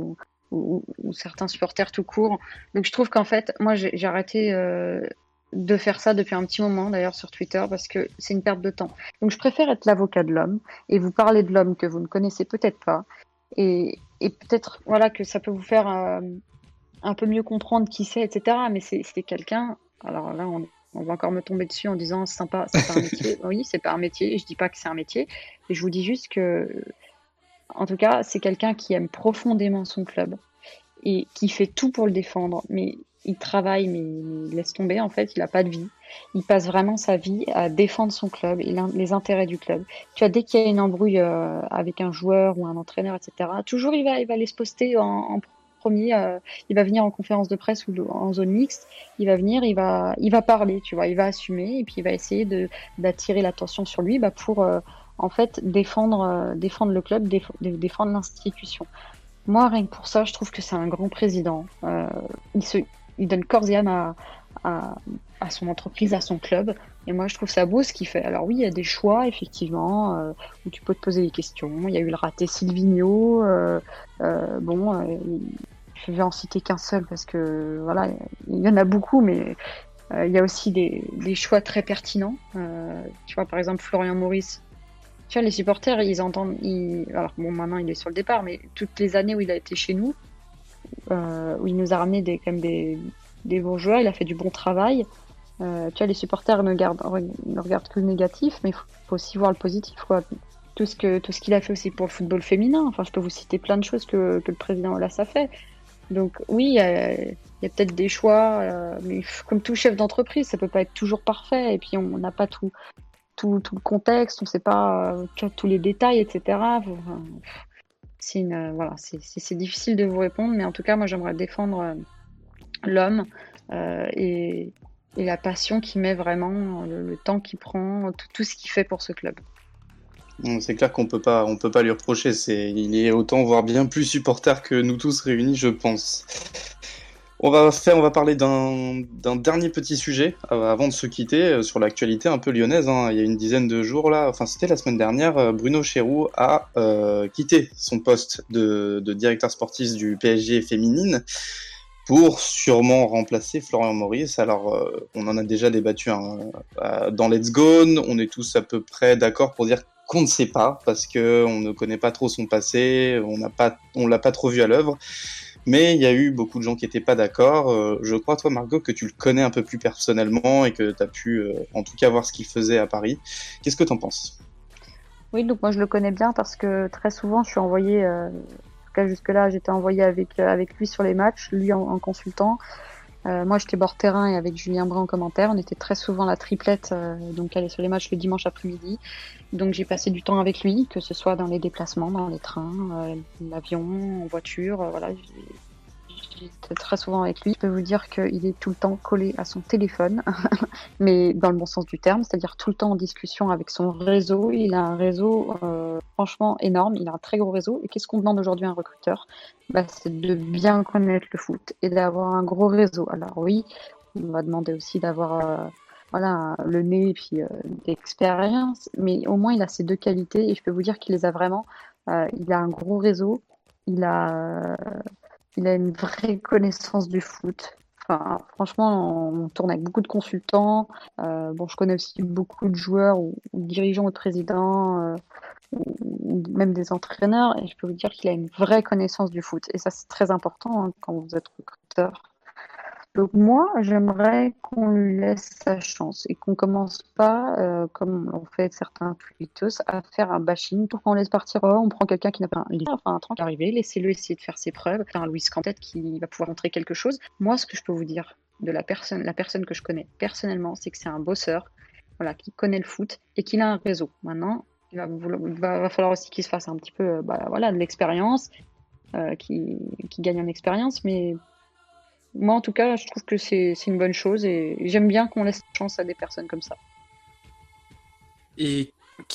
ou, certains supporters tout court. Donc je trouve qu'en fait, moi j'ai arrêté euh, de faire ça depuis un petit moment d'ailleurs sur Twitter parce que c'est une perte de temps. Donc je préfère être l'avocat de l'homme et vous parler de l'homme que vous ne connaissez peut-être pas et, et peut-être voilà que ça peut vous faire euh, un peu mieux comprendre qui c'est, etc. Mais c'est quelqu'un. Alors là, on, on, va encore me tomber dessus en disant sympa, c'est pas un métier. oui, c'est pas un métier. Je dis pas que c'est un métier, je vous dis juste que en tout cas, c'est quelqu'un qui aime profondément son club et qui fait tout pour le défendre. Mais il travaille, mais il laisse tomber. En fait, il n'a pas de vie. Il passe vraiment sa vie à défendre son club et les intérêts du club. Tu vois, dès qu'il y a une embrouille euh, avec un joueur ou un entraîneur, etc., toujours il va, il va aller se poster en, premier. Euh, il va venir en conférence de presse ou en zone mixte. Il va venir, il va, il va parler, tu vois, il va assumer et puis il va essayer d'attirer l'attention sur lui bah, pour euh, en fait défendre, euh, défendre le club, défendre l'institution. Moi, rien que pour ça, je trouve que c'est un grand président. Euh, il, donne corps et âme à, son entreprise, à son club. Et moi, je trouve ça beau ce qu'il fait. Alors oui, il y a des choix, effectivement, euh, où tu peux te poser des questions. Il y a eu le raté Silvino. Euh, euh, bon, je vais en citer qu'un seul parce que voilà, il y en a beaucoup, mais il y a aussi des choix très pertinents. tu vois, par exemple, Florian Maurice. Tu vois, les supporters, ils entendent. Alors bon, maintenant, il est sur le départ, mais toutes les années où il a été chez nous, où il nous a ramené des, quand des, des bons joueurs, il a fait du bon travail. Euh, tu vois, les supporters ne, regardent, ne regardent que le négatif, mais il faut, aussi voir le positif. Quoi. Tout ce que tout qu'il a fait aussi pour le football féminin. Enfin, je peux vous citer plein de choses que, que le président Olas a fait. Donc oui, il y a, peut-être des choix, euh, mais comme tout chef d'entreprise, ça peut pas être toujours parfait. Et puis on n'a pas tout, tout, tout, le contexte, on sait pas euh, tous les détails, etc. C'est voilà, c'est difficile de vous répondre, mais en tout cas, moi j'aimerais défendre l'homme et, et la passion qu'il met vraiment, le, temps qu'il prend, tout, ce qu'il fait pour ce club. C'est clair qu'on peut pas, on peut pas lui reprocher. C'est, il est autant voire bien plus supporter que nous tous réunis, je pense. On va faire, on va parler d'un, dernier petit sujet euh, avant de se quitter euh, sur l'actualité un peu lyonnaise. Hein. Il y a une dizaine de jours là, enfin c'était la semaine dernière, euh, Bruno Chéroux a quitté son poste de, directeur sportif du PSG féminine pour sûrement remplacer Florian Maurice. Alors, on en a déjà débattu hein, dans Let's Go. On est tous à peu près d'accord pour dire qu'on ne sait pas parce que on ne connaît pas trop son passé, on n'a pas, l'a pas trop vu à l'œuvre. Mais il y a eu beaucoup de gens qui n'étaient pas d'accord. Euh, je crois, toi, Margot, que tu le connais un peu plus personnellement et que tu as pu, en tout cas, voir ce qu'il faisait à Paris. Qu'est-ce que tu en penses? Oui, donc moi, je le connais bien parce que très souvent, je suis envoyée jusque-là, j'étais envoyé euh, avec lui sur les matchs, lui en, consultant. Euh, moi, j'étais bord terrain et avec Julien Brun en commentaire. On était très souvent la triplette, euh, donc aller sur les matchs le dimanche après-midi. Donc j'ai passé du temps avec lui, que ce soit dans les déplacements, dans les trains, l'avion, en voiture. voilà, j'étais très souvent avec lui. Je peux vous dire qu'il est tout le temps collé à son téléphone, mais dans le bon sens du terme, c'est-à-dire tout le temps en discussion avec son réseau. Il a un réseau euh, franchement énorme, il a un très gros réseau. Et qu'est-ce qu'on demande aujourd'hui à un recruteur? Bah, C'est de bien connaître le foot et d'avoir un gros réseau. Alors oui, on va demander aussi d'avoir... Euh, voilà, le nez et puis euh, l'expérience, mais au moins il a ces deux qualités et je peux vous dire qu'il les a vraiment. il a un gros réseau, il a il a une vraie connaissance du foot. Franchement, on tourne avec beaucoup de consultants. Euh, bon, je connais aussi beaucoup de joueurs ou, dirigeants ou de présidents, euh, même des entraîneurs, et je peux vous dire qu'il a une vraie connaissance du foot. Et ça, c'est très important hein, quand vous êtes recruteur. Donc moi, j'aimerais qu'on lui laisse sa chance et qu'on commence pas, euh, comme l'ont fait certains tweetos, à faire un bashing. Pourquoi on laisse partir oh, On prend quelqu'un qui n'a pas un livre, enfin un arrivé, laissez-le essayer de faire ses preuves. un Louis Cantet qui va pouvoir montrer quelque chose. Moi, ce que je peux vous dire de la personne, la personne que je connais personnellement, c'est que c'est un bosseur, voilà, qui connaît le foot et qu'il a un réseau. Maintenant, il va, falloir aussi qu'il se fasse un petit peu, euh, bah, voilà, de l'expérience, euh, qui gagne en expérience, mais moi, en tout cas, je trouve que c'est une bonne chose et j'aime bien qu'on laisse chance à des personnes comme ça. Et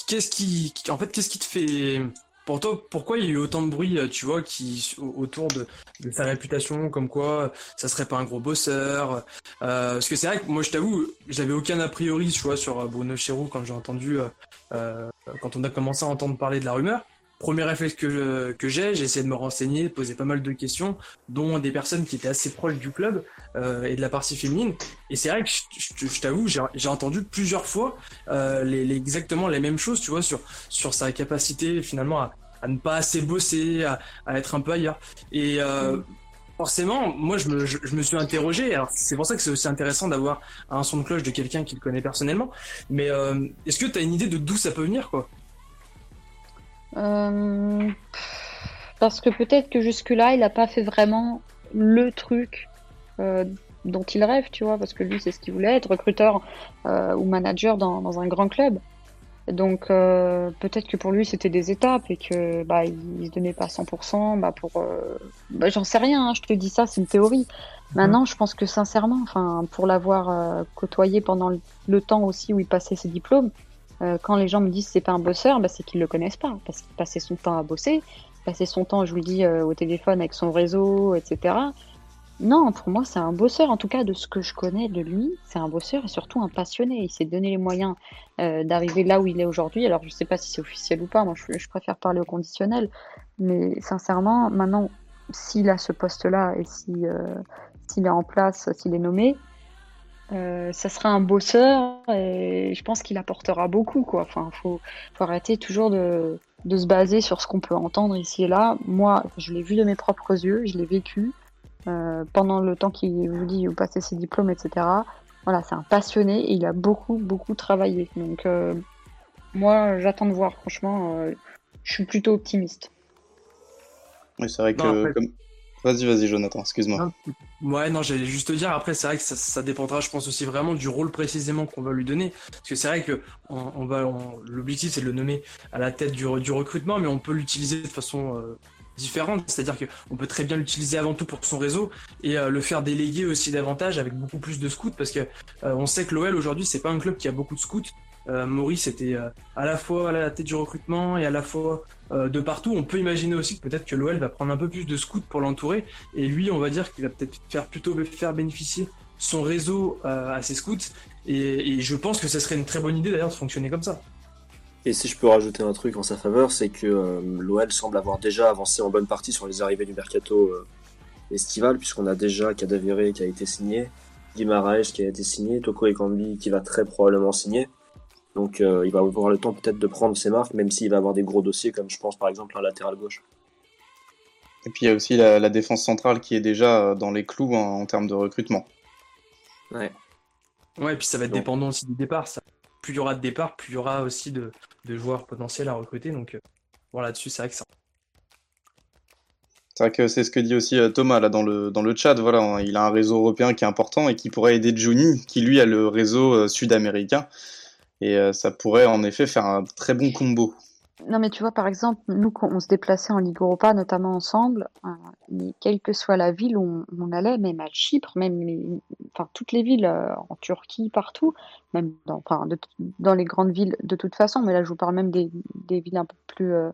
qu'est-ce qui, en fait, qu'est-ce qui te fait, pour toi, pourquoi il y a eu autant de bruit, tu vois, qui autour de, sa réputation, comme quoi ça serait pas un gros bosseur euh, Parce que c'est vrai que moi, je t'avoue, j'avais aucun a priori, tu vois, sur Bruno Chéroux quand j'ai entendu, euh, euh, quand on a commencé à entendre parler de la rumeur premier réflexe que, que j'ai, j'ai essayé de me renseigner, de poser pas mal de questions, dont des personnes qui étaient assez proches du club euh, et de la partie féminine. Et c'est vrai que je, t'avoue, j'ai entendu plusieurs fois euh, les, exactement les mêmes choses, tu vois, sur, sur sa capacité finalement à, à ne pas assez bosser, à, à, être un peu ailleurs. Et euh, forcément, moi, je me, je, me suis interrogé. Alors, c'est pour ça que c'est aussi intéressant d'avoir un son de cloche de quelqu'un qui le connaît personnellement. Mais euh, est-ce que tu as une idée de d'où ça peut venir, quoi? Euh, parce que peut-être que jusque-là, il n'a pas fait vraiment le truc euh, dont il rêve, tu vois, parce que lui, c'est ce qu'il voulait être, recruteur euh, ou manager dans, dans, un grand club. Donc peut-être que pour lui, c'était des étapes et que bah, il, se donnait pas 100%. Bah, pour, bah, j'en sais rien. Hein, je te dis ça, c'est une théorie. Maintenant, je pense que sincèrement, enfin, pour l'avoir côtoyé pendant le temps aussi où il passait ses diplômes, euh, quand les gens me disent c'est pas un bosseur, bah, c'est qu'ils le connaissent pas, parce qu'il passait son temps à bosser, passait son temps, je vous le dis, euh, au téléphone avec son réseau, etc. non, pour moi, c'est un bosseur. En tout cas, de ce que je connais de lui, c'est un bosseur et surtout un passionné. Il s'est donné les moyens euh, d'arriver là où il est aujourd'hui. Alors, je ne sais pas si c'est officiel ou pas. Moi, je, préfère parler au conditionnel. Mais sincèrement, maintenant, s'il a ce poste-là et si, euh, s'il est en place, s'il est nommé, euh, ça sera un bosseur et je pense qu'il apportera beaucoup. Quoi. Enfin, faut, faut arrêter toujours de, de se baser sur ce qu'on peut entendre ici et là. Moi, je l'ai vu de mes propres yeux, je l'ai vécu. Euh, pendant le temps qu'il vous dit, vous passez ses diplômes, etc. Voilà, c'est un passionné et il a beaucoup, beaucoup travaillé. Donc, euh, moi, j'attends de voir. Franchement, euh, je suis plutôt optimiste. Oui, c'est vrai que. Vas-y, vas-y, Jonathan, excuse-moi. Ouais, non, j'allais juste te dire. Après, c'est vrai que ça, dépendra, je pense aussi vraiment du rôle précisément qu'on va lui donner. Parce que c'est vrai que l'objectif, c'est de le nommer à la tête du, du recrutement, mais on peut l'utiliser de façon différente. C'est-à-dire qu'on peut très bien l'utiliser avant tout pour son réseau et euh, le faire déléguer aussi davantage avec beaucoup plus de scouts parce que euh, on sait que l'OL aujourd'hui c'est pas un club qui a beaucoup de scouts. Euh, Maurice était à la fois à la tête du recrutement et à la fois de partout. On peut imaginer aussi que peut-être que l'OL va prendre un peu plus de scouts pour l'entourer et lui on va dire qu'il va peut-être faire plutôt faire bénéficier son réseau à ses scouts et, et je pense que ce serait une très bonne idée d'ailleurs de fonctionner comme ça. Et si je peux rajouter un truc en sa faveur, c'est que euh, l'OL semble avoir déjà avancé en bonne partie sur les arrivées du mercato euh, estival, puisqu'on a déjà Cadavéré qui a été signé, Guimaraes qui a été signé, Toko Ekambi qui va très probablement signer. Donc euh, il va avoir le temps peut-être de prendre ses marques, même s'il va avoir des gros dossiers, comme je pense par exemple un latéral gauche. Et puis il y a aussi la, défense centrale qui est déjà dans les clous en, termes de recrutement. Ouais. Ouais, et puis ça va être dépendant aussi du départ. Ça plus il y aura de départ, plus il y aura aussi de, joueurs potentiels à recruter. Donc euh, voilà, là-dessus, c'est vrai que ça. C'est vrai que c'est ce que dit aussi euh, Thomas là dans le, dans le chat. Voilà, hein, il a un réseau européen qui est important et qui pourrait aider Juni, qui lui a le réseau euh, sud-américain. Et ça pourrait en effet faire un très bon combo. Non, mais tu vois, par exemple, nous, quand on se déplaçait en Ligue Europa, notamment ensemble, euh, quelle que soit la ville où on, allait, même à Chypre, même enfin, toutes les villes euh, en Turquie, partout, même dans, les grandes villes de toute façon, mais là, je vous parle même des, des villes un peu plus, euh,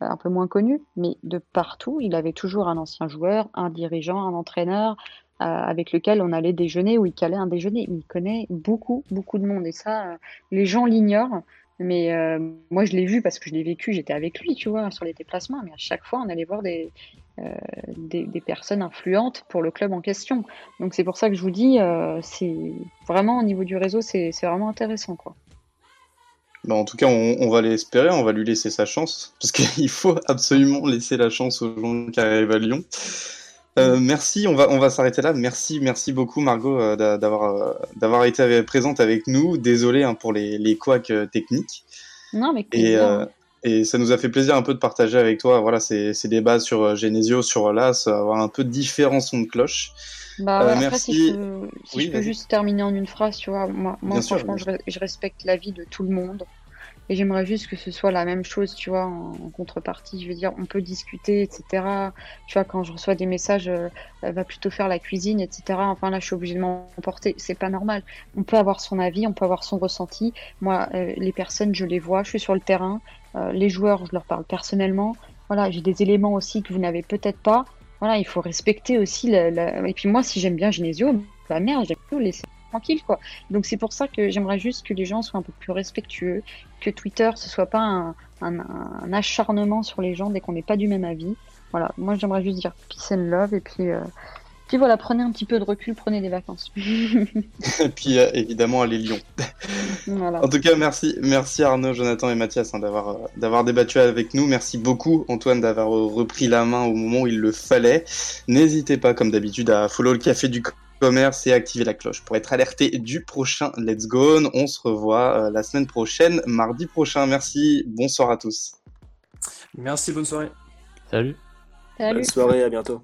un peu moins connues, mais de partout, il avait toujours un ancien joueur, un dirigeant, un entraîneur, avec lequel on allait déjeuner ou il calait un déjeuner. Il connaît beaucoup, beaucoup de monde et ça, les gens l'ignorent. Mais euh, moi, je l'ai vu parce que je l'ai vécu, j'étais avec lui, tu vois, sur les déplacements. Mais à chaque fois, on allait voir des, euh, des, personnes influentes pour le club en question. Donc c'est pour ça que je vous dis, euh, c'est vraiment au niveau du réseau, c'est vraiment intéressant, quoi. Bah, en tout cas, on, on va l'espérer, on va lui laisser sa chance, parce qu'il faut absolument laisser la chance aux gens qui arrivent à Lyon. Euh, merci, on va, on va s'arrêter là. Merci, merci beaucoup Margot euh, d'avoir, euh, d'avoir été présente avec nous. Désolé hein, pour les, les couacs techniques. Non, mais et, et ça nous a fait plaisir un peu de partager avec toi voilà, ces, ces débats sur Genesio, sur LAS, avoir un peu différents sons de cloche. Bah, merci. si je peux, juste terminer en une phrase, tu vois, moi, moi franchement, je, je, respecte la vie de tout le monde. Et j'aimerais juste que ce soit la même chose, tu vois, en, contrepartie. Je veux dire, on peut discuter, etc. Tu vois, quand je reçois des messages, euh, va plutôt faire la cuisine, etc. Enfin là, je suis obligée de m'emporter. C'est pas normal. On peut avoir son avis, on peut avoir son ressenti. Moi, euh, les personnes, je les vois, je suis sur le terrain. Euh, les joueurs, je leur parle personnellement. Voilà, j'ai des éléments aussi que vous n'avez peut-être pas. Voilà, il faut respecter aussi. Et puis moi, si j'aime bien Genesio, bah merde, j'aime tout laisser tranquille quoi. Donc c'est pour ça que j'aimerais juste que les gens soient un peu plus respectueux, que Twitter ce soit pas un, un, acharnement sur les gens dès qu'on n'est pas du même avis. Voilà, moi j'aimerais juste dire peace and love et puis euh, puis voilà, prenez un petit peu de recul, prenez des vacances. et puis euh, évidemment allez Lyon. voilà. En tout cas, merci, merci Arnaud, Jonathan et Mathias hein, d'avoir euh, d'avoir débattu avec nous. Merci beaucoup Antoine d'avoir repris la main au moment où il le fallait. N'hésitez pas comme d'habitude à follow le café du commerce et activer la cloche pour être alerté du prochain Let's Go. On se revoit euh, la semaine prochaine, mardi prochain. Merci, bonsoir à tous. Merci, bonne soirée. Salut. Salut. Bonne soirée, à bientôt.